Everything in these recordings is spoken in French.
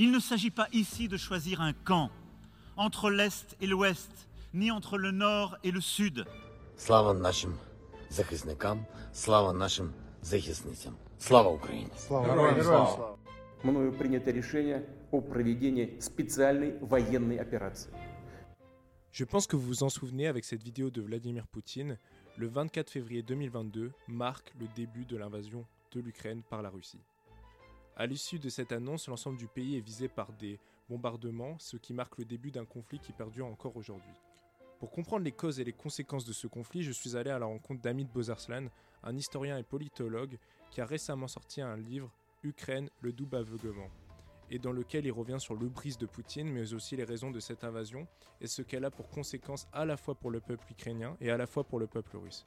Il ne s'agit pas ici de choisir un camp entre l'Est et l'Ouest, ni entre le Nord et le Sud. Слава нашим захисникам, слава нашим захисницям. Слава Україні! мною принято решение о проведении специальной военной операции. Je pense que vous vous en souvenez avec cette vidéo de Vladimir Poutine, le 24 février 2022 marque le début de l'invasion de l'Ukraine par la Russie. À l'issue de cette annonce, l'ensemble du pays est visé par des bombardements, ce qui marque le début d'un conflit qui perdure encore aujourd'hui. Pour comprendre les causes et les conséquences de ce conflit, je suis allé à la rencontre d'Amit Bozarslan, un historien et politologue qui a récemment sorti un livre Ukraine, le double aveuglement, et dans lequel il revient sur le brise de Poutine, mais aussi les raisons de cette invasion et ce qu'elle a pour conséquence à la fois pour le peuple ukrainien et à la fois pour le peuple russe.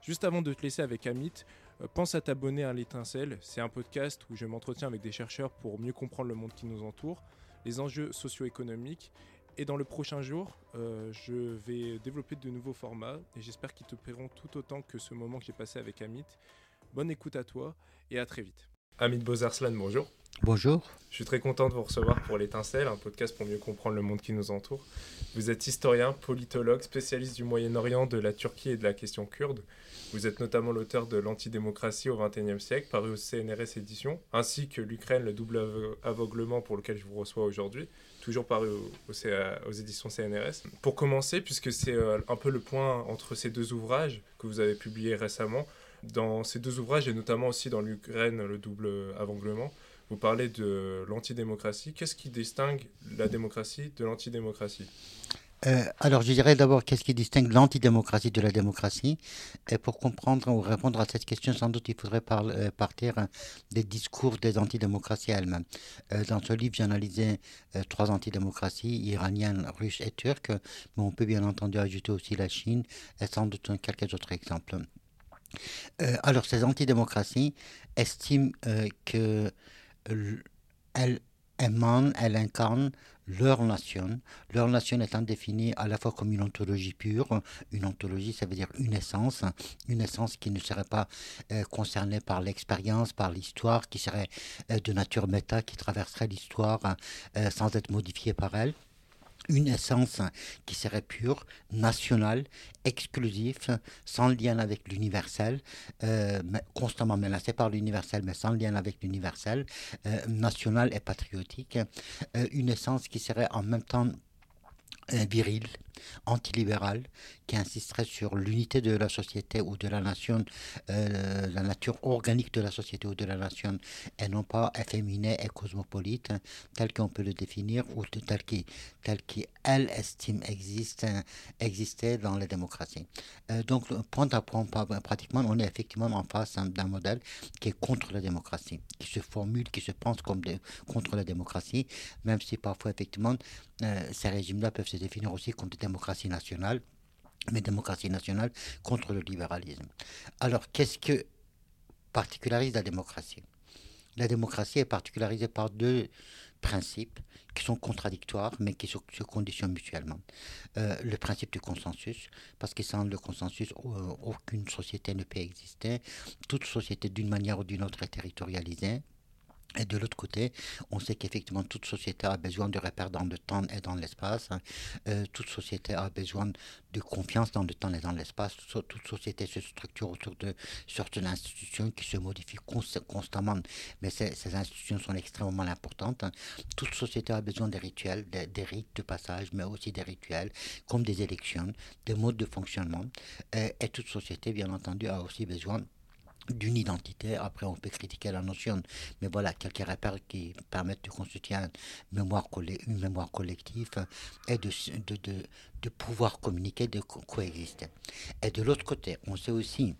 Juste avant de te laisser avec Amit, pense à t'abonner à l'étincelle. C'est un podcast où je m'entretiens avec des chercheurs pour mieux comprendre le monde qui nous entoure, les enjeux socio-économiques. Et dans le prochain jour, euh, je vais développer de nouveaux formats et j'espère qu'ils te paieront tout autant que ce moment que j'ai passé avec Amit. Bonne écoute à toi et à très vite. Amit Bozarslan, bonjour. Bonjour. Je suis très content de vous recevoir pour l'étincelle, un podcast pour mieux comprendre le monde qui nous entoure. Vous êtes historien, politologue, spécialiste du Moyen-Orient, de la Turquie et de la question kurde. Vous êtes notamment l'auteur de L'antidémocratie au XXIe siècle, paru au CNRS édition, ainsi que L'Ukraine, le double aveuglement pour lequel je vous reçois aujourd'hui, toujours paru aux éditions CNRS. Pour commencer, puisque c'est euh, un peu le point entre ces deux ouvrages que vous avez publiés récemment, dans ces deux ouvrages, et notamment aussi dans l'Ukraine, le double aveuglement, vous parlez de l'antidémocratie. Qu'est-ce qui distingue la démocratie de l'antidémocratie? Euh, alors, je dirais d'abord qu'est-ce qui distingue l'antidémocratie de la démocratie? Et pour comprendre ou répondre à cette question, sans doute, il faudrait euh, partir des discours des antidémocraties elles-mêmes. Euh, dans ce livre, j'ai analysé trois antidémocraties, iranienne, russe et turque, mais on peut bien entendu ajouter aussi la Chine et sans doute quelques autres exemples. Euh, alors, ces antidémocraties estiment euh, que émanent, elles incarnent leur nation, leur nation étant définie à la fois comme une ontologie pure, une ontologie ça veut dire une essence, une essence qui ne serait pas euh, concernée par l'expérience, par l'histoire, qui serait de nature méta, qui traverserait l'histoire sans être modifiée par elle une essence qui serait pure, nationale, exclusive, sans lien avec l'universel, euh, constamment menacée par l'universel, mais sans lien avec l'universel, euh, nationale et patriotique, euh, une essence qui serait en même temps viril, antilibéral, qui insisterait sur l'unité de la société ou de la nation, euh, la nature organique de la société ou de la nation, et non pas efféminé et cosmopolite, tel qu'on peut le définir, ou tel qu'elle estime existe, exister dans les démocraties. Euh, donc, point à point, pratiquement, on est effectivement en face d'un modèle qui est contre la démocratie, qui se formule, qui se pense comme contre la démocratie, même si parfois, effectivement, euh, ces régimes-là peuvent se définir aussi comme des démocraties nationales, mais démocratie nationale contre le libéralisme. Alors, qu'est-ce que particularise la démocratie? La démocratie est particularisée par deux principes qui sont contradictoires, mais qui se, conditionnent mutuellement. Euh, le principe du consensus, parce que sans le consensus, aucune société ne peut exister. Toute société, d'une manière ou d'une autre, est territorialisée. Et de l'autre côté, on sait qu'effectivement toute société a besoin de repères dans le temps et dans l'espace. Hein. Euh, toute société a besoin de confiance dans le temps et dans l'espace. Toute société se structure autour de sortes d'institutions qui se modifient constamment. Mais ces, institutions sont extrêmement importantes. Hein. Toute société a besoin des rituels, des, rites de passage, mais aussi des rituels comme des élections, des modes de fonctionnement. et toute société, bien entendu, a aussi besoin d'une identité. Après, on peut critiquer la notion, mais voilà, quelques repères qui permettent de constituer une mémoire, une mémoire collective et de, de, de, de pouvoir communiquer, de coexister. Et de l'autre côté, on sait aussi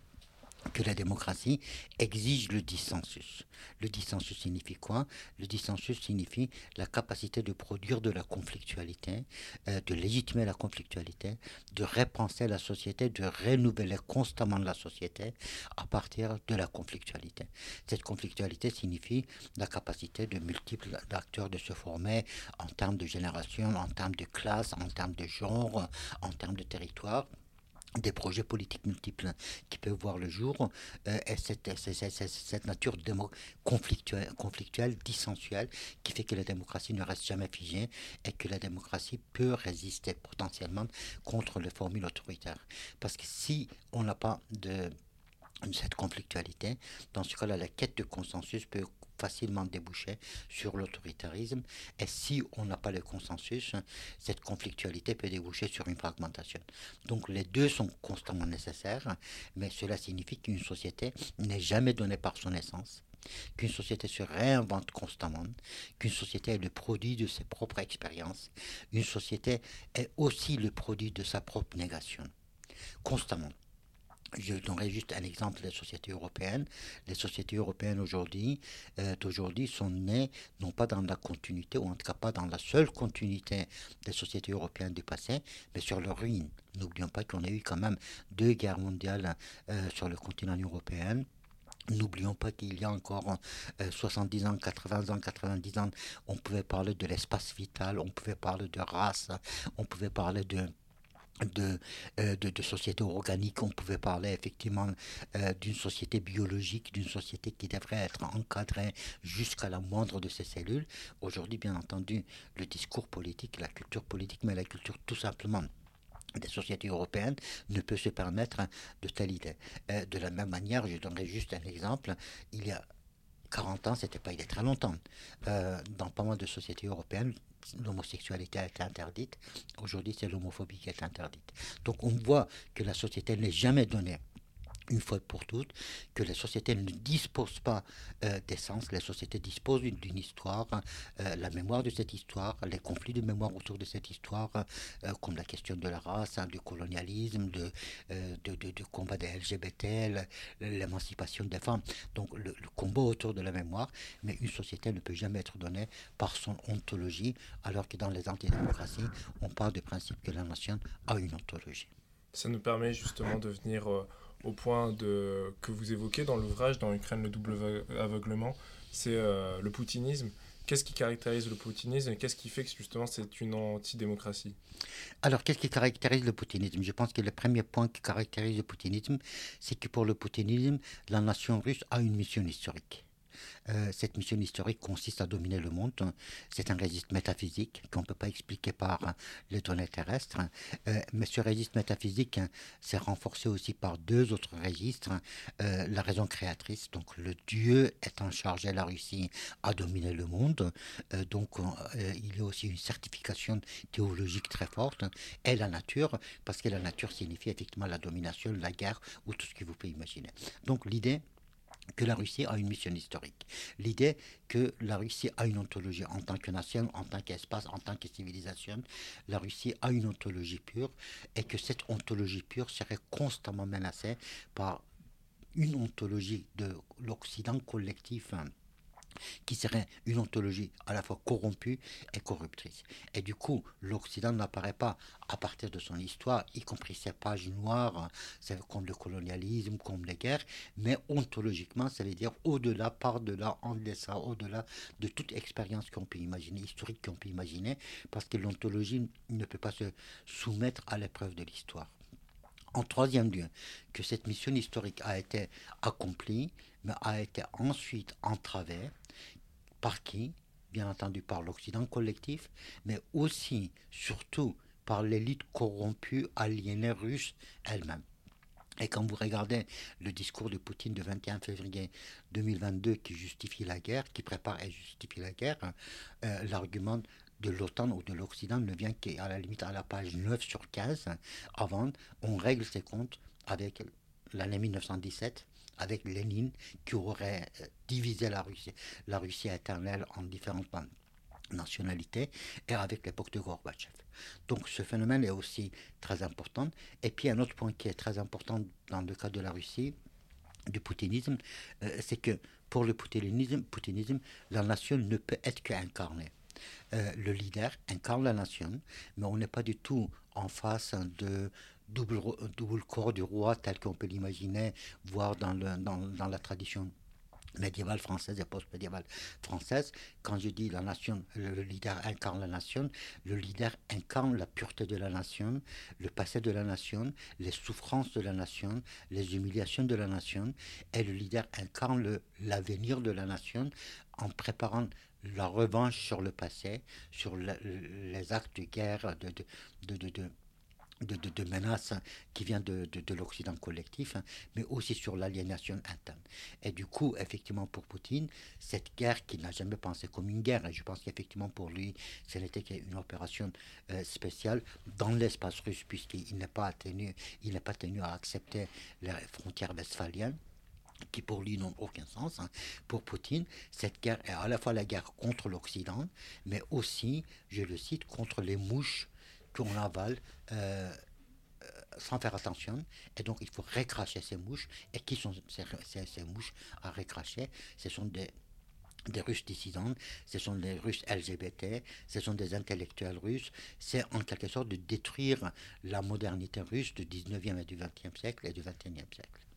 que la démocratie exige le dissensus. Le dissensus signifie quoi? Le dissensus signifie la capacité de produire de la conflictualité, euh, de légitimer la conflictualité, de repenser la société, de renouveler constamment la société à partir de la conflictualité. Cette conflictualité signifie la capacité de multiples acteurs de se former en termes de génération, en termes de classe, en termes de genre, en termes de territoire des projets politiques multiples qui peuvent voir le jour euh, et cette, cette, cette, cette nature conflictuelle, conflictuelle, dissensuelle, qui fait que la démocratie ne reste jamais figée et que la démocratie peut résister potentiellement contre les formules autoritaires. Parce que si on n'a pas de cette conflictualité, dans ce cas-là, la quête de consensus peut facilement déboucher sur l'autoritarisme. Et si on n'a pas le consensus, cette conflictualité peut déboucher sur une fragmentation. Donc les deux sont constamment nécessaires, mais cela signifie qu'une société n'est jamais donnée par son essence qu'une société se réinvente constamment, qu'une société est le produit de ses propres expériences, une société est aussi le produit de sa propre négation, constamment. Je donnerai juste un exemple des sociétés européennes. Les sociétés européennes aujourd'hui, euh, d'aujourd'hui sont nées non pas dans la continuité, ou en tout cas pas dans la seule continuité des sociétés européennes du passé, mais sur leur ruine. N'oublions pas qu'on a eu quand même deux guerres mondiales euh, sur le continent européen. N'oublions pas qu'il y a encore 70 euh, ans, 80 ans, 90 ans, on pouvait parler de l'espace vital, on pouvait parler de race, on pouvait parler de de, euh, de, de, société organique, on pouvait parler effectivement euh, d'une société biologique, d'une société qui devrait être encadrée jusqu'à la moindre de ses cellules. Aujourd'hui, bien entendu, le discours politique, la culture politique, mais la culture tout simplement des sociétés européennes ne peut se permettre de telle idée. Euh, de la même manière, je donnerai juste un exemple, il y a 40 ans, c'était pas il y a très longtemps, dans pas mal de sociétés européennes, l'homosexualité a été interdite. Aujourd'hui, c'est l'homophobie qui est interdite. Donc on voit que la société n'est jamais donnée une fois pour toutes, que les sociétés ne disposent pas euh, d'essence, les sociétés disposent d'une histoire, euh, la mémoire de cette histoire, les conflits de mémoire autour de cette histoire, euh, comme la question de la race, hein, du colonialisme, de, de, de, combat des LGBT, l'émancipation des femmes. Donc le, le, combat autour de la mémoire, mais une société ne peut jamais être donnée par son ontologie, alors que dans les antidémocraties, on parle du principe que la nation a une ontologie. Ça nous permet justement de venir au point de, que vous évoquez dans l'ouvrage, dans Ukraine, le double aveuglement, c'est euh, le poutinisme. Qu'est-ce qui caractérise le poutinisme et qu'est-ce qui fait que justement c'est une antidémocratie? Alors, qu'est-ce qui caractérise le poutinisme? Je pense que le premier point qui caractérise le poutinisme, c'est que pour le poutinisme, la nation russe a une mission historique. Euh, cette mission historique consiste à dominer le monde. C'est un registre métaphysique qu'on ne peut pas expliquer par les données terrestres. Euh, mais ce registre métaphysique s'est renforcé aussi par deux autres registres. Euh, la raison créatrice, donc le Dieu étant chargé la Russie à dominer le monde. donc il y a aussi une certification théologique très forte. Et la nature, parce que la nature signifie effectivement la domination, la guerre ou tout ce que vous pouvez imaginer. Donc l'idée que la Russie a une mission historique. L'idée que la Russie a une ontologie en tant que nation, en tant qu'espace, en tant que civilisation, la Russie a une ontologie pure et que cette ontologie pure serait constamment menacée par une ontologie de l'Occident collectif qui serait une ontologie à la fois corrompue et corruptrice. Et du coup, l'Occident n'apparaît pas à partir de son histoire, y compris ses pages noires, comme le colonialisme, comme les guerres, mais ontologiquement, ça veut dire au-delà, par-delà, en dessous, au-delà de toute expérience qu'on peut imaginer, historique qu'on peut imaginer, parce que l'ontologie ne peut pas se soumettre à l'épreuve de l'histoire. En troisième lieu, que cette mission historique a été accomplie, mais a été ensuite entravée par qui? Bien entendu par l'Occident collectif, mais aussi, surtout, par l'élite corrompue, aliénée russe elle-même. Et quand vous regardez le discours de Poutine du 21 février 2022 qui justifie la guerre, qui prépare et justifie la guerre, euh, l'argument de l'OTAN ou de l'Occident ne vient qu'à la limite à la page 9 sur 15. Avant, on règle ses comptes avec l'année 1917 avec Lénine qui aurait euh, divisé la Russie, la Russie éternelle en différentes nationalités et avec l'époque de Gorbatchev. Donc ce phénomène est aussi très important. Et puis un autre point qui est très important dans le cas de la Russie, du poutinisme, euh, c'est que pour le poutinisme, poutinisme, la nation ne peut être qu'incarnée. Euh, le leader incarne la nation, mais on n'est pas du tout en face de double, double corps du roi tel qu'on peut l'imaginer, voire dans, le, dans, dans, la tradition médiévale française et post-médiévale française. Quand je dis la nation, le leader incarne la nation, le leader incarne la pureté de la nation, le passé de la nation, les souffrances de la nation, les humiliations de la nation, et le leader incarne l'avenir de la nation en préparant la revanche sur le passé, sur les actes de guerre, de, de, de, de de, menaces qui vient de, de l'Occident collectif, hein, mais aussi sur l'aliénation interne. Et du coup, effectivement, pour Poutine, cette guerre qu'il n'a jamais pensé comme une guerre, et je pense qu'effectivement pour lui, ce n'était qu'une opération euh, spéciale dans l'espace russe, puisqu'il n'est pas tenu, il pas tenu à accepter les frontières westphaliennes qui pour lui n'ont aucun sens. Hein. Pour Poutine, cette guerre est à la fois la guerre contre l'Occident, mais aussi, je le cite, contre les mouches qu'on avale euh, euh, sans faire attention. Et donc, il faut recracher ces mouches. Et qui sont ces, mouches à recracher? Ce sont des, des Russes dissidents, ce sont des Russes LGBT, ce sont des intellectuels russes. C'est en quelque sorte de détruire la modernité russe du 19e et du 20e siècle et du 21e siècle.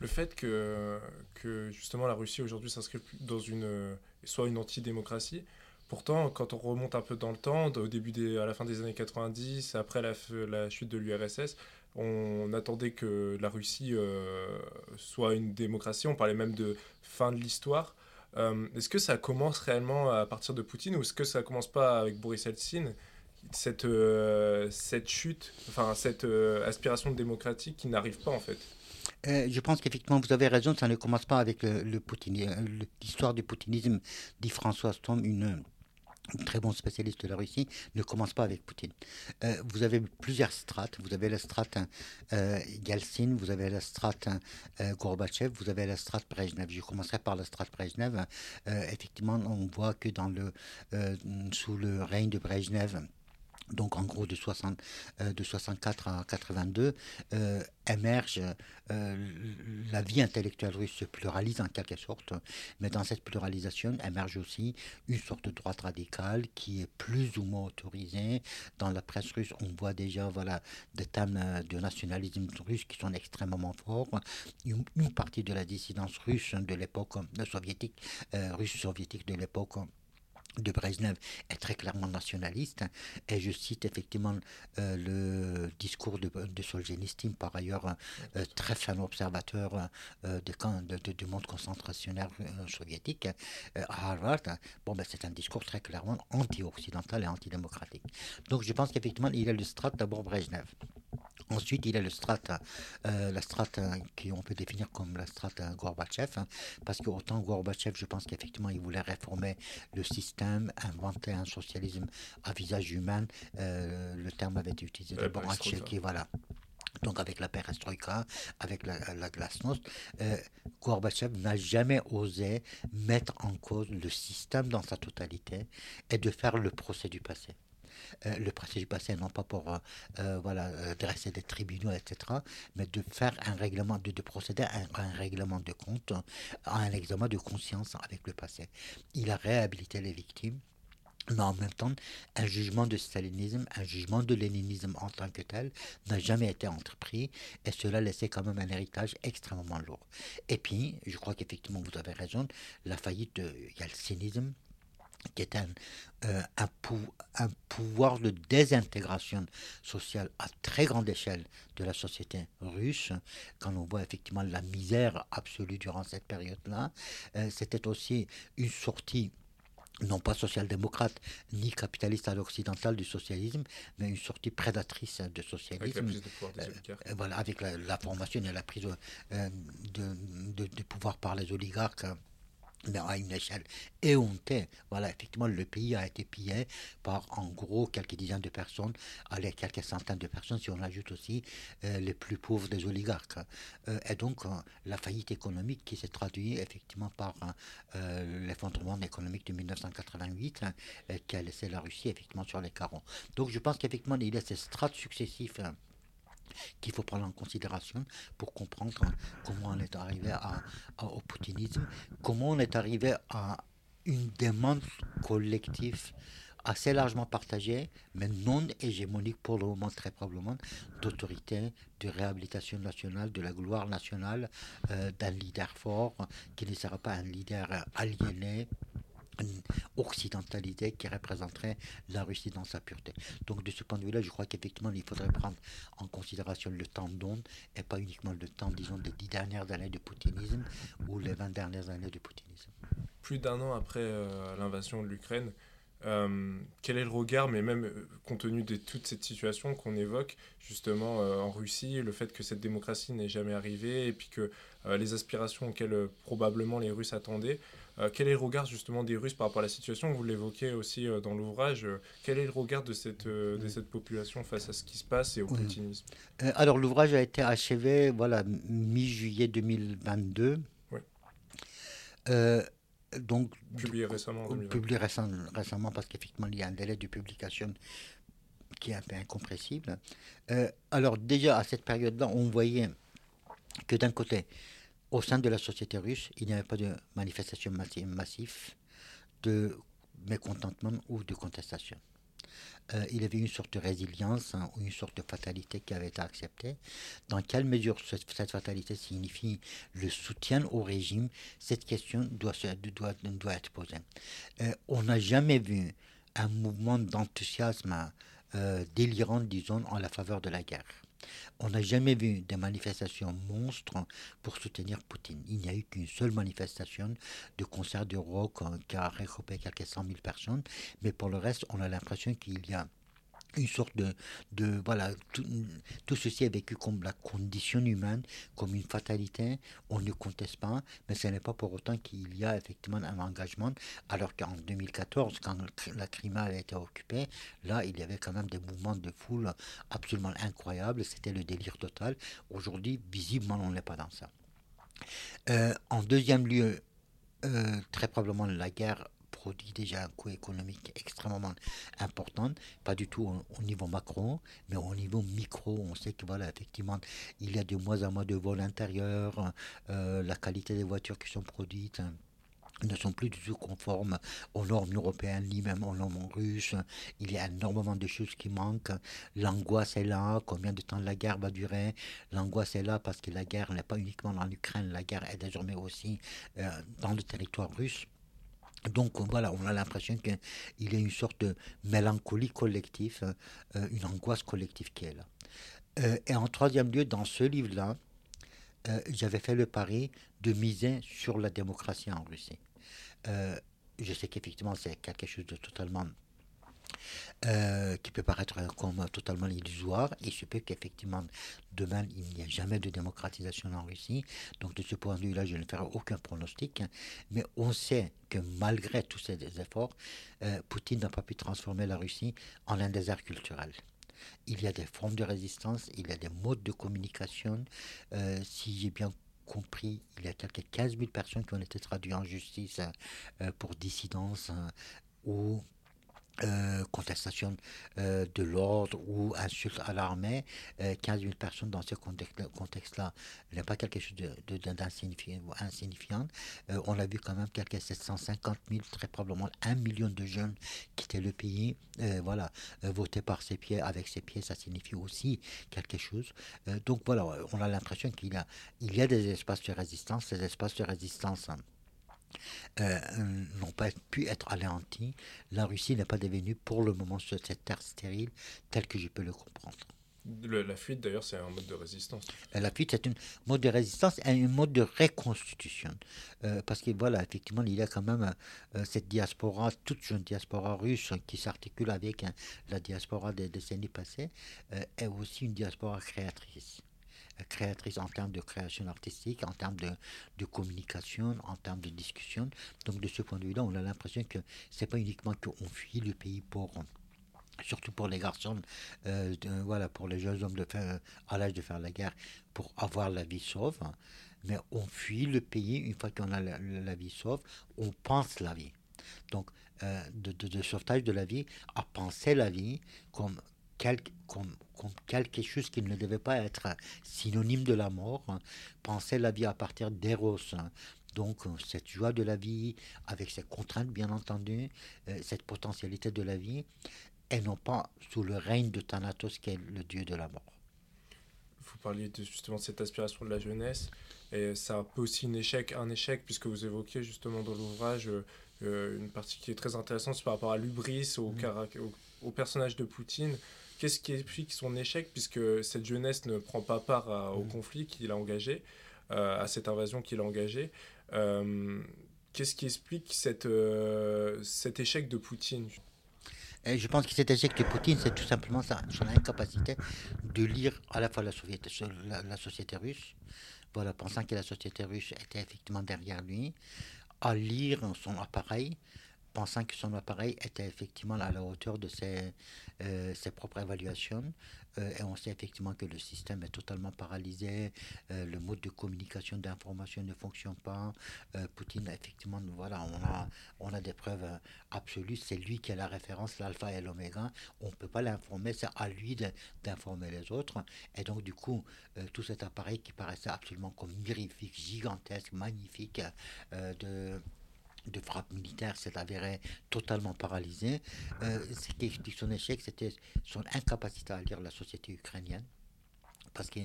Le fait que, que justement la Russie aujourd'hui s'inscrit dans une soit une antidémocratie, Pourtant, quand on remonte un peu dans le temps, au début des, à la fin des années 90, après la, la chute de l'URSS, on attendait que la Russie euh, soit une démocratie. On parlait même de fin de l'histoire. Euh, est-ce que ça commence réellement à partir de Poutine ou est-ce que ça commence pas avec Boris Eltsine cette, euh, cette chute, enfin cette aspiration démocratique qui n'arrive pas en fait? Je pense qu'effectivement, vous avez raison, ça ne commence pas avec le, le L'histoire du poutinisme, dit François Storm, une, très bon spécialiste de la Russie, ne commence pas avec Poutine. Euh, vous avez plusieurs strates. Vous avez la strate euh, vous avez la strate euh, Gorbatchev, vous avez la strate Brezhnev. Je commencerai par la strate Brezhnev. Euh, effectivement, on voit que dans le, sous le règne de Brezhnev, donc en gros de, 60, euh, de 64 à 82, euh, émerge euh, la vie intellectuelle russe se pluralise en quelque sorte, mais dans cette pluralisation émerge aussi une sorte de droite radicale qui est plus ou moins autorisée. Dans la presse russe, on voit déjà voilà, des thèmes de nationalisme russe qui sont extrêmement forts. Une, une partie de la dissidence russe de l'époque soviétique, russe soviétique de l'époque de Brezhnev est très clairement nationaliste. Et je cite effectivement euh, le discours de, de Solzhenitsyn, par ailleurs euh, très fin observateur euh, du monde concentrationnaire soviétique à Harvard. Bon, ben, c'est un discours très clairement anti-occidental et antidémocratique. Donc je pense qu'effectivement, il a le strat d'abord Brezhnev. Ensuite, il y a le strate, euh, la strate qu'on peut définir comme la strate Gorbatchev, hein, parce que autant Gorbatchev, je pense qu'effectivement, il voulait réformer le système, inventer un socialisme à visage humain. Euh, le terme avait été utilisé d'abord en Tchéquie, voilà. Donc avec la perestroïka, avec la, la glasnost, euh, Gorbatchev n'a jamais osé mettre en cause le système dans sa totalité et de faire le procès du passé. Euh, le procès du passé, non pas pour euh, euh, voilà, dresser des tribunaux, etc., mais de faire un règlement, de, de procéder à un, règlement de compte, à un examen de conscience avec le passé. Il a réhabilité les victimes mais en même temps, un jugement de stalinisme, un jugement de léninisme en tant que tel n'a jamais été entrepris et cela laissait quand même un héritage extrêmement lourd. Et puis, je crois qu'effectivement, vous avez raison, la faillite de yeltsinisme, qui est un, euh, un, pouvoir de désintégration sociale à très grande échelle de la société russe, quand on voit effectivement la misère absolue durant cette période-là. Euh, c'était aussi une sortie non pas social-démocrate ni capitaliste à l'occidental du socialisme, mais une sortie prédatrice de socialisme. Avec la prise de pouvoir des euh, voilà, avec la, formation et la prise de, de, de pouvoir par les oligarques mais à une échelle éhontée. Voilà, effectivement, le pays a été pillé par en gros quelques dizaines de personnes, allez, quelques centaines de personnes, si on ajoute aussi euh, les plus pauvres des oligarques. Euh, et donc, euh, la faillite économique qui s'est traduite effectivement par l'effondrement économique de 1988, qui a laissé la Russie effectivement sur les carreaux. Donc, je pense qu'effectivement, il y a ces strates successifs qu'il faut prendre en considération pour comprendre comment on est arrivé au poutinisme, comment on est arrivé à une demande collective assez largement partagée, mais non hégémonique pour le moment très probablement, d'autorité, de réhabilitation nationale, de la gloire nationale, euh, d'un leader fort qui ne sera pas un leader aliéné, occidentalité qui représenterait la Russie dans sa pureté. Donc de ce point de vue-là, je crois qu'effectivement, il faudrait prendre en considération le temps d'onde et pas uniquement le temps, disons, des dix dernières années de poutinisme ou les vingt dernières années de poutinisme. Plus d'un an après euh, l'invasion de l'Ukraine, euh, quel est le regard, mais même euh, compte tenu de toute cette situation qu'on évoque justement en Russie, le fait que cette démocratie n'est jamais arrivée et puis que les aspirations auxquelles probablement les Russes attendaient, quel est le regard justement des Russes par rapport à la situation? Vous l'évoquez aussi euh, dans l'ouvrage. Euh, quel est le regard de cette, de cette population face à ce qui se passe et au poutinisme Alors l'ouvrage a été achevé voilà, mi-juillet 2022. Oui. donc, publié récemment. Publié récemment parce qu'effectivement il y a un délai de publication qui est un peu incompressible. alors déjà à cette période-là, on voyait que d'un côté, au sein de la société russe, il n'y avait pas de manifestation massive de mécontentement ou de contestation. Euh, il y avait une sorte de résilience hein, ou une sorte de fatalité qui avait été acceptée. Dans quelle mesure cette, fatalité signifie le soutien au régime Cette question doit, être posée. Euh, on n'a jamais vu un mouvement d'enthousiasme euh, délirant, disons, en la faveur de la guerre. On n'a jamais vu des manifestations monstres pour soutenir Poutine. Il n'y a eu qu'une seule manifestation de concert de rock qui a regroupé quelques cent mille personnes, mais pour le reste, on a l'impression qu'il y a une sorte de, de voilà, tout, ceci est vécu comme la condition humaine, comme une fatalité. On ne conteste pas, mais ce n'est pas pour autant qu'il y a effectivement un engagement. Alors qu'en 2014, quand la Crimée avait été occupée, là, il y avait quand même des mouvements de foule absolument incroyables. C'était le délire total. Aujourd'hui, visiblement, on n'est pas dans ça. Euh, en deuxième lieu, euh, très probablement la guerre produit déjà un coût économique extrêmement important, pas du tout au, niveau macro, mais au niveau micro, on sait que voilà, effectivement, il y a de moins en moins de vols intérieurs, euh, la qualité des voitures qui sont produites ne sont plus du tout conformes aux normes européennes ni même aux normes russes. Il y a énormément de choses qui manquent. L'angoisse est là. Combien de temps la guerre va durer? L'angoisse est là parce que la guerre n'est pas uniquement en Ukraine, la guerre est désormais aussi euh, dans le territoire russe. Donc voilà, on a l'impression qu'il y a une sorte de mélancolie collective, euh, une angoisse collective qui est là. Euh, et en troisième lieu, dans ce livre-là, euh, j'avais fait le pari de miser sur la démocratie en Russie. je sais qu'effectivement, c'est quelque chose de totalement euh, qui peut paraître comme totalement illusoire. Il se peut qu'effectivement, demain, il n'y ait jamais de démocratisation en Russie. Donc, de ce point de vue-là, je ne ferai aucun pronostic. Mais on sait que malgré tous ces efforts, euh, Poutine n'a pas pu transformer la Russie en un désert culturel. Il y a des formes de résistance, il y a des modes de communication. Euh, si j'ai bien compris, il y a quelques 15 000 personnes qui ont été traduites en justice pour dissidence ou euh, contestation euh, de l'ordre ou insulte à l'armée, 15 euh, 000 personnes dans ce contexte-là n'est pas quelque chose d'insignifiant. on a vu quand même quelques 750 000, très probablement 1 million de jeunes quitter le pays. voilà, voter par ses pieds, avec ses pieds, ça signifie aussi quelque chose. donc voilà, on a l'impression qu'il y a, des espaces de résistance. Ces espaces de résistance euh, n'ont pas pu être anéantis. La Russie n'est pas devenue pour le moment sur cette terre stérile telle que je peux le comprendre. la fuite, d'ailleurs, c'est un mode de résistance. Euh, la fuite, c'est un mode de résistance et un mode de reconstitution. Euh, parce que, voilà, effectivement, il y a quand même cette diaspora, toute jeune diaspora russe qui s'articule avec hein, la diaspora des décennies passées, est aussi une diaspora créatrice créatrice en termes de création artistique, en termes de, communication, en termes de discussion. Donc de ce point de vue-là, on a l'impression que c'est pas uniquement qu'on fuit le pays pour surtout pour les garçons, euh, voilà, pour les jeunes hommes de faire, à l'âge de faire la guerre, pour avoir la vie sauve. Mais on fuit le pays une fois qu'on a la, vie sauve, on pense la vie. Donc, euh, de, de, sauvetage de la vie, à penser la vie comme comme, quelque chose qui ne devait pas être synonyme de la mort, hein. penser la vie à partir d'Eros, hein, Donc euh, cette joie de la vie, avec ses contraintes bien entendu, euh, cette potentialité de la vie, et non pas sous le règne de Thanatos qui est le dieu de la mort. Vous parliez de, justement de cette aspiration de la jeunesse, et c'est un peu aussi un échec, un échec puisque vous évoquez justement dans l'ouvrage euh, une partie qui est très intéressante par rapport à l'ubris, au, mmh. au, personnage de Poutine. Qu'est-ce qui explique son échec puisque cette jeunesse ne prend pas part au mmh. conflit qu'il a engagé, à cette invasion qu'il a engagée euh, qu'est-ce qui explique cette, euh, cet échec de Poutine? Je pense que cet échec de Poutine, c'est tout simplement son incapacité de lire à la fois la, la, société russe, voilà, pensant que la société russe était effectivement derrière lui, à lire son appareil, pensant que son appareil était effectivement à la hauteur de ses, euh, propres évaluations. Euh, et on sait effectivement que le système est totalement paralysé, euh, le mode de communication d'information ne fonctionne pas. Poutine, effectivement, voilà, on a, on a des preuves absolues. C'est lui qui a la référence, l'alpha et l'oméga. On ne peut pas l'informer, c'est à lui d'informer les autres. Et donc, du coup, tout cet appareil qui paraissait absolument comme mirifique, gigantesque, magnifique, de de frappe militaire s'est avéré totalement paralysé. Euh, ce qui explique son échec, c'était son incapacité à lire la société ukrainienne. Parce que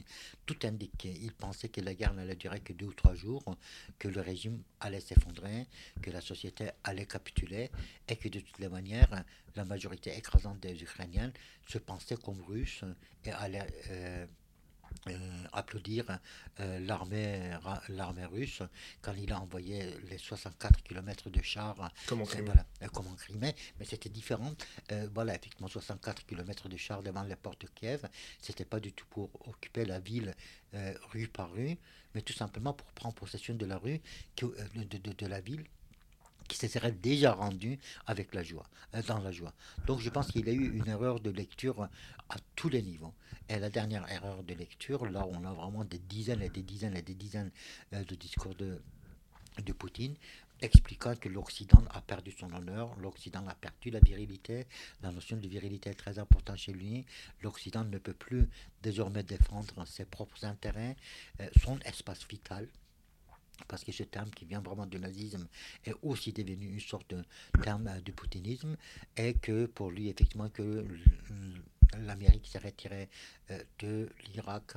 tout indiquait, il pensait que la guerre n'allait durer que deux ou trois jours, que le régime allait s'effondrer, que la société allait capituler, et que de toutes les manières, la majorité écrasante des Ukrainiens se pensaient comme russes et allait euh, applaudir euh, l'armée l'armée russe quand il a envoyé les 64 km de chars comme en Crimée, euh, comme en Crimée. Mais c'était différent. Voilà effectivement 64 km de chars devant les portes de Kiev c'était pas du tout pour occuper la ville rue par rue mais tout simplement pour prendre possession de la rue de, de, de la ville qui se serait déjà rendu avec la joie, euh, dans la joie. Donc je pense qu'il a eu une erreur de lecture à tous les niveaux. Et la dernière erreur de lecture, là on a vraiment des dizaines et des dizaines et des dizaines euh, de discours de, de Poutine, expliquant que l'Occident a perdu son honneur, l'Occident a perdu la virilité, la notion de virilité est très importante chez lui, l'Occident ne peut plus désormais défendre ses propres intérêts, euh, son espace vital, parce que ce terme qui vient vraiment du nazisme est aussi devenu une sorte de terme du poutinisme, et que pour lui, effectivement, que l'Amérique s'est retirée euh, de l'Irak,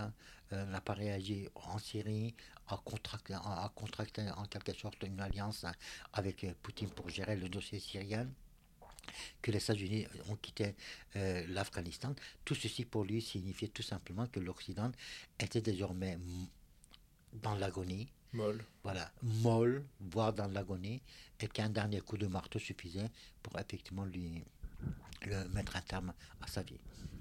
euh, n'a pas réagi en Syrie, a contracté, a contracté en quelque sorte une alliance avec Poutine pour gérer le dossier syrien que les États-Unis ont quitté euh, l'Afghanistan. Tout ceci pour lui signifiait tout simplement que l'Occident était désormais dans l'agonie, Molle. Voilà, molle, voire dans l'agonie, et qu'un dernier coup de marteau suffisait pour effectivement lui le mettre un terme à sa vie.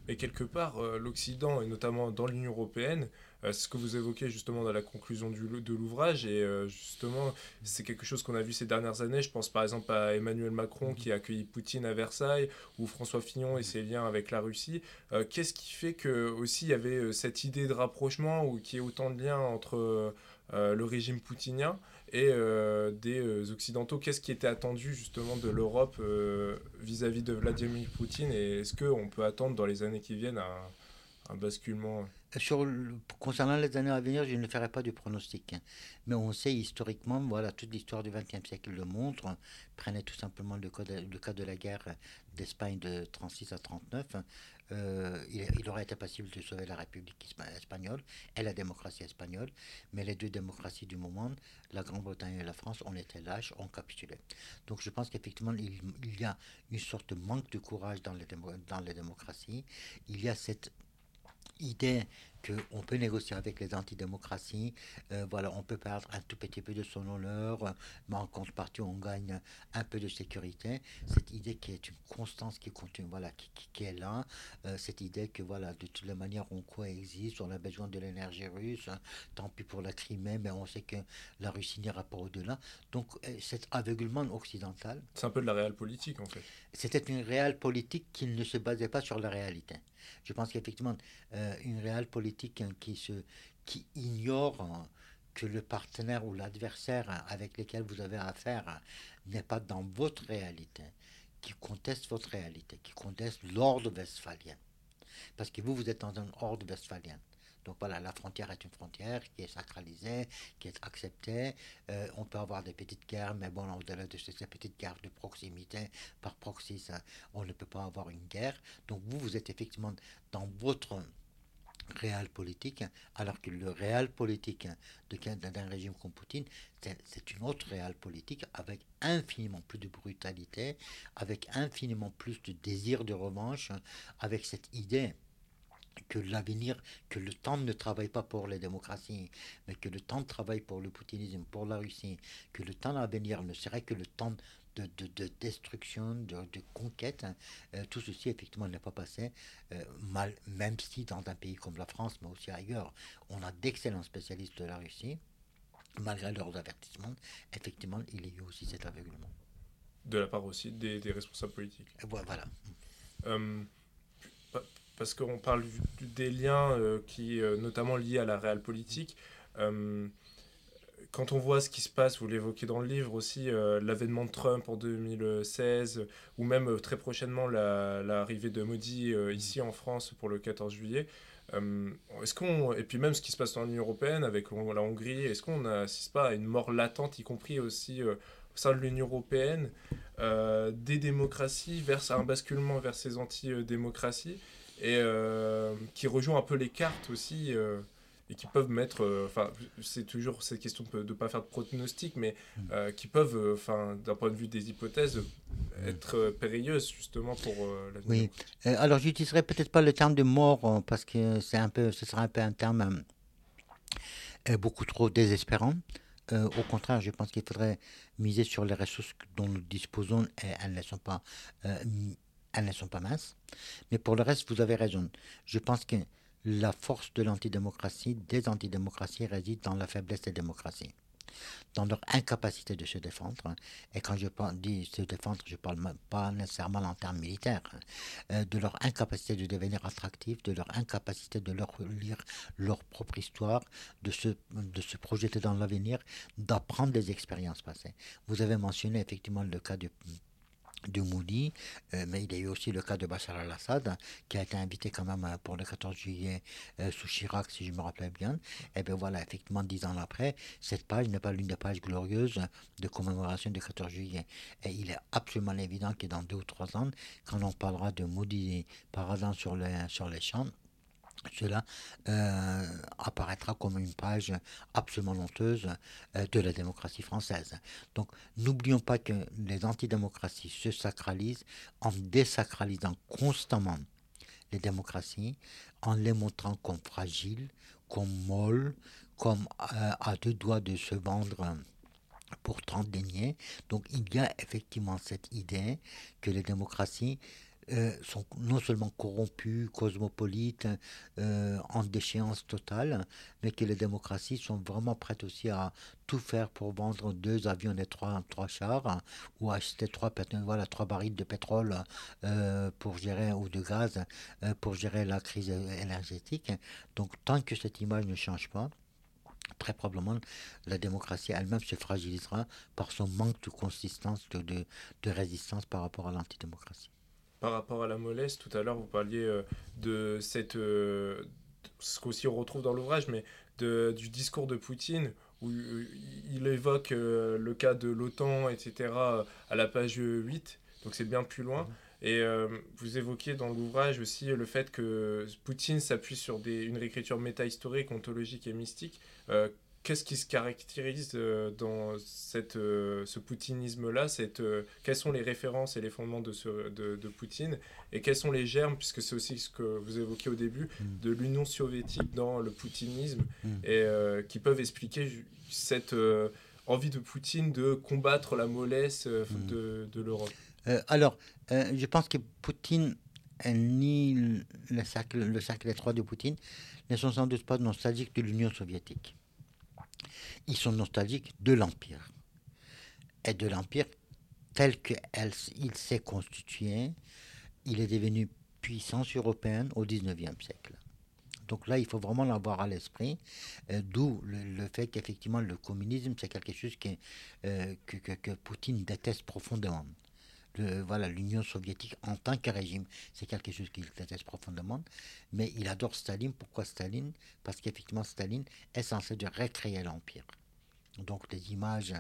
Et quelque part, euh, l'Occident, et notamment dans l'Union européenne, euh, ce que vous évoquez justement dans la conclusion du, de l'ouvrage, et euh, justement, c'est quelque chose qu'on a vu ces dernières années. Je pense par exemple à Emmanuel Macron qui a accueilli Poutine à Versailles, ou François Fillon et ses liens avec la Russie. Qu'est-ce qui fait que aussi il y avait cette idée de rapprochement, ou qu'il y ait autant de liens entre euh, le régime poutinien et euh, des euh, Occidentaux. Qu'est-ce qui était attendu justement de l'Europe vis-à-vis de Vladimir Poutine et est-ce qu'on peut attendre dans les années qui viennent un, basculement Sur concernant les années à venir, je ne ferai pas de pronostic. Hein. Mais on sait historiquement, voilà, toute l'histoire du XXe siècle le montre. Prenez tout simplement le cas de, le cas de la guerre d'Espagne de 36 à 39. Euh, il, aurait été possible de sauver la République espagnole et la démocratie espagnole, mais les deux démocraties du moment, la Grande-Bretagne et la France, ont été lâches, ont capitulé. Donc je pense qu'effectivement, il, y a une sorte de manque de courage dans les, dans les démocraties. Il y a cette idée qu'on peut négocier avec les antidémocraties. Euh, voilà, on peut perdre un tout petit peu de son honneur, mais en contrepartie, on gagne un peu de sécurité. Cette idée qui est une constance qui continue, voilà, qui, qui, est là. Euh, cette idée que, voilà, de toutes les manières, on coexiste, on a besoin de l'énergie russe. tant pis pour la Crimée, mais on sait que la Russie n'ira pas au-delà. Donc, euh, cet aveuglement occidental. C'est un peu de la réelle politique, en fait. C'était une réelle politique qui ne se basait pas sur la réalité. Je pense qu'effectivement, une réelle politique Hein, qui, se, qui ignore hein, que le partenaire ou l'adversaire hein, avec lequel vous avez affaire n'est pas dans votre réalité, qui conteste votre réalité, qui conteste l'ordre westphalien. Parce que vous, vous êtes dans un ordre westphalien. Donc voilà, la frontière est une frontière qui est sacralisée, qui est acceptée. Euh, on peut avoir des petites guerres, mais bon, au-delà de ces, petites guerres de proximité, par proxy, on ne peut pas avoir une guerre. Donc vous, vous êtes effectivement dans votre réel politique, alors que le réel politique d'un régime comme Poutine, c'est une autre réelle politique avec infiniment plus de brutalité, avec infiniment plus de désir de revanche, avec cette idée que l'avenir, que le temps ne travaille pas pour les démocraties, mais que le temps travaille pour le poutinisme, pour la Russie, que le temps à venir ne serait que le temps de, destruction, de, conquête. Hein. Euh, tout ceci, effectivement, n'est pas passé, euh, mal, même si dans un pays comme la France, mais aussi ailleurs, on a d'excellents spécialistes de la Russie, malgré leurs avertissements, effectivement, il y a eu aussi cet aveuglement. De la part aussi des, responsables politiques. voilà. Euh, parce qu'on parle des liens qui, notamment liés à la réelle politique quand on voit ce qui se passe, vous l'évoquez dans le livre aussi, euh, l'avènement de Trump en 2016, ou même euh, très prochainement l'arrivée de Modi euh, ici en France pour le 14 juillet, est-ce qu'on et puis même ce qui se passe dans l'Union européenne avec la Hongrie, est-ce qu'on n'assiste pas à une mort latente, y compris aussi au sein de l'Union européenne, des démocraties vers un basculement vers ces anti-démocraties? Et qui rejoint un peu les cartes aussi et qui peuvent mettre, euh, enfin, c'est toujours cette question de ne pas faire de pronostic, mais mm. euh, qui peuvent, euh, enfin, d'un point de vue des hypothèses, être périlleuses justement pour la Oui, alors j'utiliserai peut-être pas le terme de mort hein, parce que c'est un peu, ce sera un peu un terme beaucoup trop désespérant. au contraire, je pense qu'il faudrait miser sur les ressources dont nous disposons et elles ne sont pas, elles ne sont pas minces. Mais pour le reste, vous avez raison. Je pense que la force de l'antidémocratie, des antidémocraties, réside dans la faiblesse des démocraties, dans leur incapacité de se défendre. Et quand je dis se défendre, je ne parle pas nécessairement en termes militaires, euh, de leur incapacité de devenir attractifs, de leur incapacité de leur lire leur propre histoire, de se, de se projeter dans l'avenir, d'apprendre des expériences passées. Vous avez mentionné effectivement le cas de de Moudi, euh, mais il y a eu aussi le cas de Bachar al-Assad, qui a été invité quand même euh, pour le 14 juillet euh, sous Chirac, si je me rappelle bien. Et bien voilà, effectivement, dix ans après, cette page n'est pas l'une des pages glorieuses de commémoration du 14 juillet. Et il est absolument évident que dans deux ou trois ans, quand on parlera de Moudi paradant sur les, sur les champs, cela euh, apparaîtra comme une page absolument honteuse euh, de la démocratie française. Donc n'oublions pas que les antidémocraties se sacralisent en désacralisant constamment les démocraties, en les montrant comme fragiles, comme molles, comme euh, à deux doigts de se vendre pour 30 deniers. Donc il y a effectivement cette idée que les démocraties euh, sont non seulement corrompus, cosmopolites, euh, en déchéance totale, mais que les démocraties sont vraiment prêtes aussi à tout faire pour vendre deux avions et trois, chars, ou acheter trois, voilà, trois barils de pétrole euh, pour gérer, ou de gaz pour gérer la crise énergétique. Donc tant que cette image ne change pas, très probablement la démocratie elle-même se fragilisera par son manque de consistance, de, de résistance par rapport à l'antidémocratie par rapport à la mollesse, tout à l'heure, vous parliez euh, de cette. Euh, ce qu'aussi on retrouve dans l'ouvrage, mais de, du discours de Poutine, où euh, il évoque le cas de l'OTAN, etc., à la page 8, donc c'est bien plus loin. Et vous évoquiez dans l'ouvrage aussi le fait que Poutine s'appuie sur des, une réécriture métahistorique, ontologique et mystique qu'est-ce qui se caractérise euh, dans cette, euh, ce poutinisme-là? Euh, Quelles sont les références et les fondements de, ce, de, Poutine? Et quels sont les germes, puisque c'est aussi ce que vous évoquez au début, mm. de l'Union soviétique dans le poutinisme, mm. et qui peuvent expliquer cette envie de Poutine de combattre la mollesse mm. de, de l'Europe Alors, je pense que Poutine ni le cercle, le cercle étroit de Poutine ne sont sans doute pas nostalgiques de l'Union soviétique ils sont nostalgiques de l'Empire. Et de l'Empire tel qu'il s'est constitué, il est devenu puissance européenne au XIXe siècle. Donc là, il faut vraiment l'avoir à l'esprit, euh, d'où le, fait qu'effectivement le communisme, c'est quelque chose euh, que, que, Poutine déteste profondément. Voilà, l'Union soviétique en tant que régime. C'est quelque chose qu'il déteste profondément. Mais il adore Staline. Pourquoi Staline? Parce qu'effectivement, Staline est censé de recréer l'Empire. Donc des images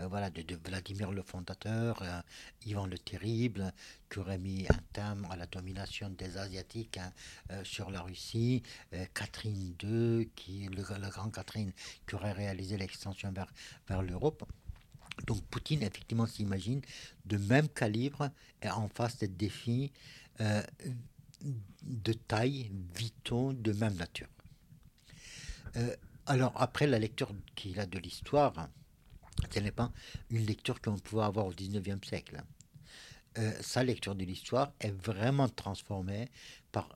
euh, voilà, de, Vladimir le fondateur, euh, Ivan le Terrible, qui aurait mis un terme à la domination des Asiatiques hein, euh, sur la Russie, Catherine II, qui, le, la grande Catherine, qui aurait réalisé l'extension vers, vers l'Europe. Donc Poutine, effectivement, s'imagine de même calibre et en face des défis de taille, vitaux, de même nature. Alors, après la lecture qu'il a de l'histoire, ce n'est pas une lecture qu'on pouvait avoir au 19e siècle. Euh, sa lecture de l'histoire est vraiment transformée par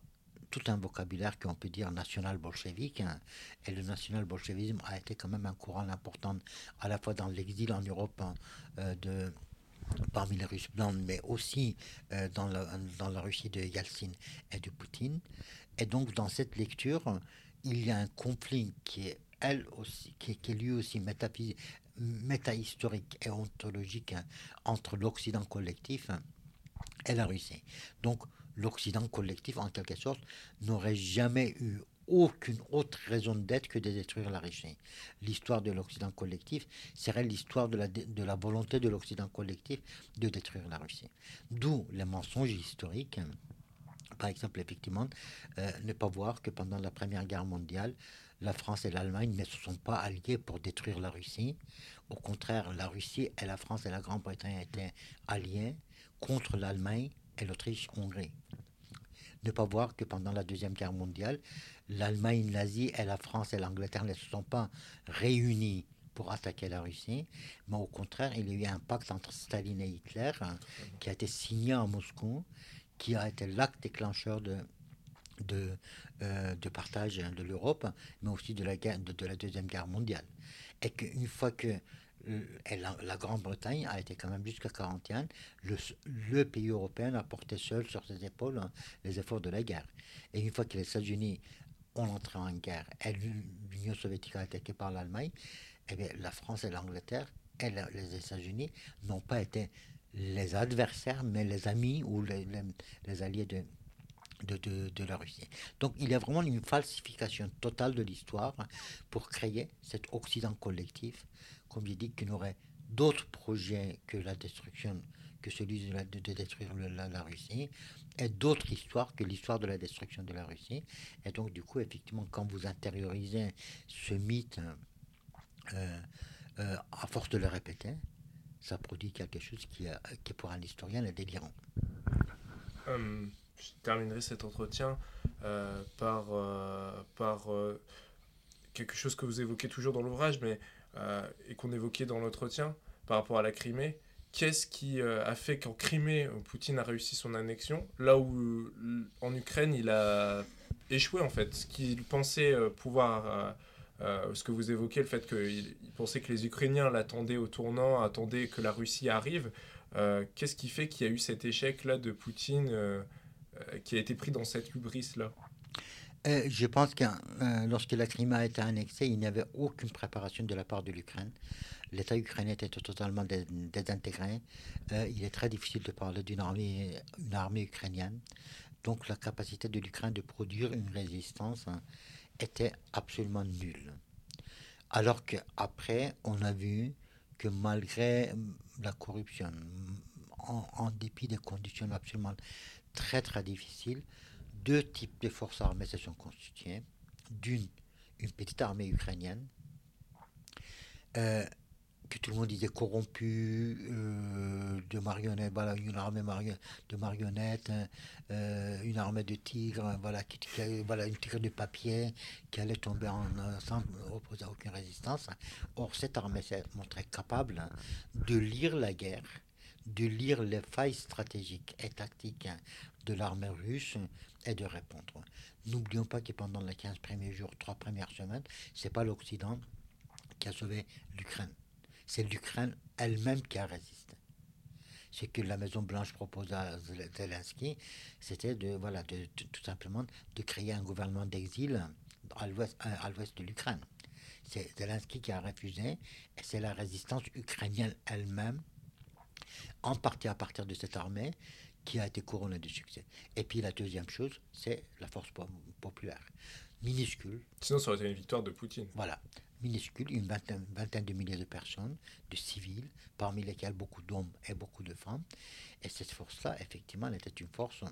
tout un vocabulaire qu'on peut dire national-bolchevique. Hein. et le national-bolchevisme a été quand même un courant important à la fois dans l'exil en Europe hein, euh, de, parmi les Russes blancs, mais aussi euh, dans, la, dans la Russie de Yeltsin et de Poutine. Et donc dans cette lecture, il y a un conflit qui est elle aussi, qui, est lui aussi métahistorique et ontologique hein, entre l'Occident collectif et la Russie. Donc l'Occident collectif, en quelque sorte, n'aurait jamais eu aucune autre raison d'être que de détruire la Russie. L'histoire de l'Occident collectif serait l'histoire de la, volonté de l'Occident collectif de détruire la Russie. D'où les mensonges historiques. Par exemple, effectivement, euh, ne pas voir que pendant la Première Guerre mondiale, la France et l'Allemagne ne se sont pas alliés pour détruire la Russie. Au contraire, la Russie et la France et la Grande-Bretagne étaient alliés contre l'Allemagne et l'Autriche-Hongrie. Ne pas voir que pendant la Deuxième Guerre mondiale, l'Allemagne nazie et la France et l'Angleterre ne se sont pas réunis pour attaquer la Russie, mais au contraire, il y a eu un pacte entre Staline et Hitler hein, qui a été signé à Moscou, qui a été l'acte déclencheur de, de, euh, de partage de l'Europe, mais aussi de la, guerre, de, la Deuxième Guerre mondiale. Et qu'une fois que euh, la, Grande-Bretagne a été quand même jusqu'à 41, le, le, pays européen a porté seul sur ses épaules hein, les efforts de la guerre. Et une fois que les États-Unis ont entré en guerre et l'Union soviétique a attaquée par l'Allemagne, eh bien, la France et l'Angleterre et les États-Unis n'ont pas été les adversaires, mais les amis ou les, alliés de, la Russie. Donc il y a vraiment une falsification totale de l'histoire pour créer cet Occident collectif, comme j'ai dit, qui n'aurait d'autres projets que la destruction, que celui de, détruire la, Russie, et d'autres histoires que l'histoire de la destruction de la Russie. Et donc du coup, effectivement, quand vous intériorisez ce mythe, euh, euh, à force de le répéter, ça produit quelque chose qui, qui pour un historien est délirant. Hum, je terminerai cet entretien euh, par, euh, par euh, quelque chose que vous évoquez toujours dans l'ouvrage, mais et qu'on évoquait dans l'entretien par rapport à la Crimée. Qu'est-ce qui a fait qu'en Crimée, Poutine a réussi son annexion, là où en Ukraine, il a échoué en fait Ce qu'il pensait pouvoir... ce que vous évoquez, le fait qu'il pensait que les Ukrainiens l'attendaient au tournant, attendaient que la Russie arrive. Qu'est-ce qui fait qu'il y a eu cet échec-là de Poutine euh, qui a été pris dans cette hubris-là? Euh, je pense que euh, lorsque la Crimée a été annexée, il n'y avait aucune préparation de la part de l'Ukraine. L'État ukrainien était totalement désintégré. il est très difficile de parler d'une armée, armée ukrainienne. Donc la capacité de l'Ukraine de produire une résistance hein, était absolument nulle. Alors qu'après, on a vu que malgré la corruption, en, dépit des conditions absolument très très difficile. Deux types de forces armées se sont constituées. D'une, une petite armée ukrainienne, euh, que tout le monde disait corrompue, euh, de marionnettes, voilà, une armée de marionnettes, hein, euh, une armée de tigres, qui, voilà, une tigre de papier qui allait tomber en, sans opposer aucune résistance. Or, cette armée s'est montrée capable hein, de lire la guerre de lire les failles stratégiques et tactiques de l'armée russe et de répondre. N'oublions pas que pendant les 15 premiers jours, trois premières semaines, c'est pas l'Occident qui a sauvé l'Ukraine. C'est l'Ukraine elle-même qui a résisté. Ce que la Maison Blanche propose à Zelensky, c'était de, voilà, de, tout simplement de créer un gouvernement d'exil à l'ouest de l'Ukraine. C'est Zelensky qui a refusé, et c'est la résistance ukrainienne elle-même en partie à partir de cette armée qui a été couronnée de succès. Et puis la deuxième chose, c'est la force populaire, minuscule. Sinon, ça aurait été une victoire de Poutine. Voilà, minuscule, une vingtaine, vingtaine de milliers de personnes, de civils, parmi lesquels beaucoup d'hommes et beaucoup de femmes. Et cette force-là, effectivement, elle était une force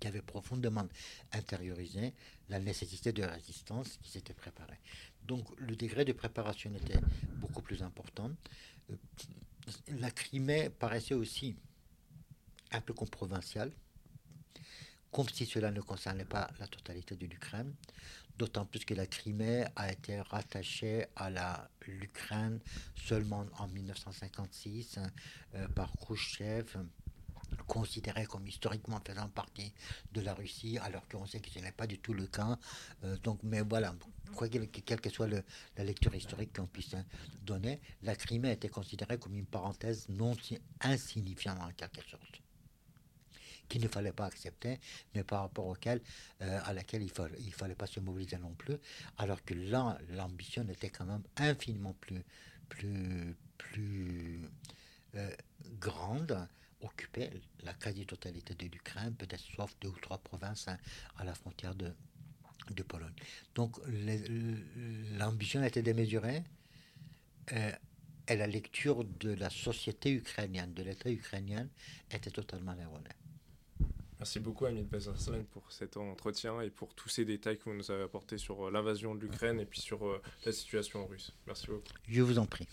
qui avait profondément intériorisé la nécessité de résistance qui s'était préparée. Donc le degré de préparation était beaucoup plus important. Euh, la Crimée paraissait aussi un peu comme provinciale, comme si cela ne concernait pas la totalité de l'Ukraine, d'autant plus que la Crimée a été rattachée à l'Ukraine seulement en 1956 euh, par Khrushchev considéré comme historiquement faisant partie de la Russie, alors qu'on sait que ce n'est pas du tout le cas. Euh, donc, mais voilà, quoi quelle que soit la lecture historique qu'on puisse donner, la Crimée était considérée comme une parenthèse non insignifiante en quelque sorte qu'il ne fallait pas accepter, mais par rapport auquel, euh, à laquelle il ne fallait pas se mobiliser non plus, alors que là, l'ambition était quand même infiniment plus, plus, plus euh, grande occupait la quasi-totalité de l'Ukraine, peut-être sauf deux ou trois provinces hein, à la frontière de, de Pologne. Donc l'ambition était démesurée euh, et la lecture de la société ukrainienne, de l'État ukrainien, était totalement erronée. Merci beaucoup Amit Bezarslan pour cet entretien et pour tous ces détails que vous nous avez apportés sur euh, l'invasion de l'Ukraine et puis sur euh, la situation russe. Merci beaucoup. Je vous en prie.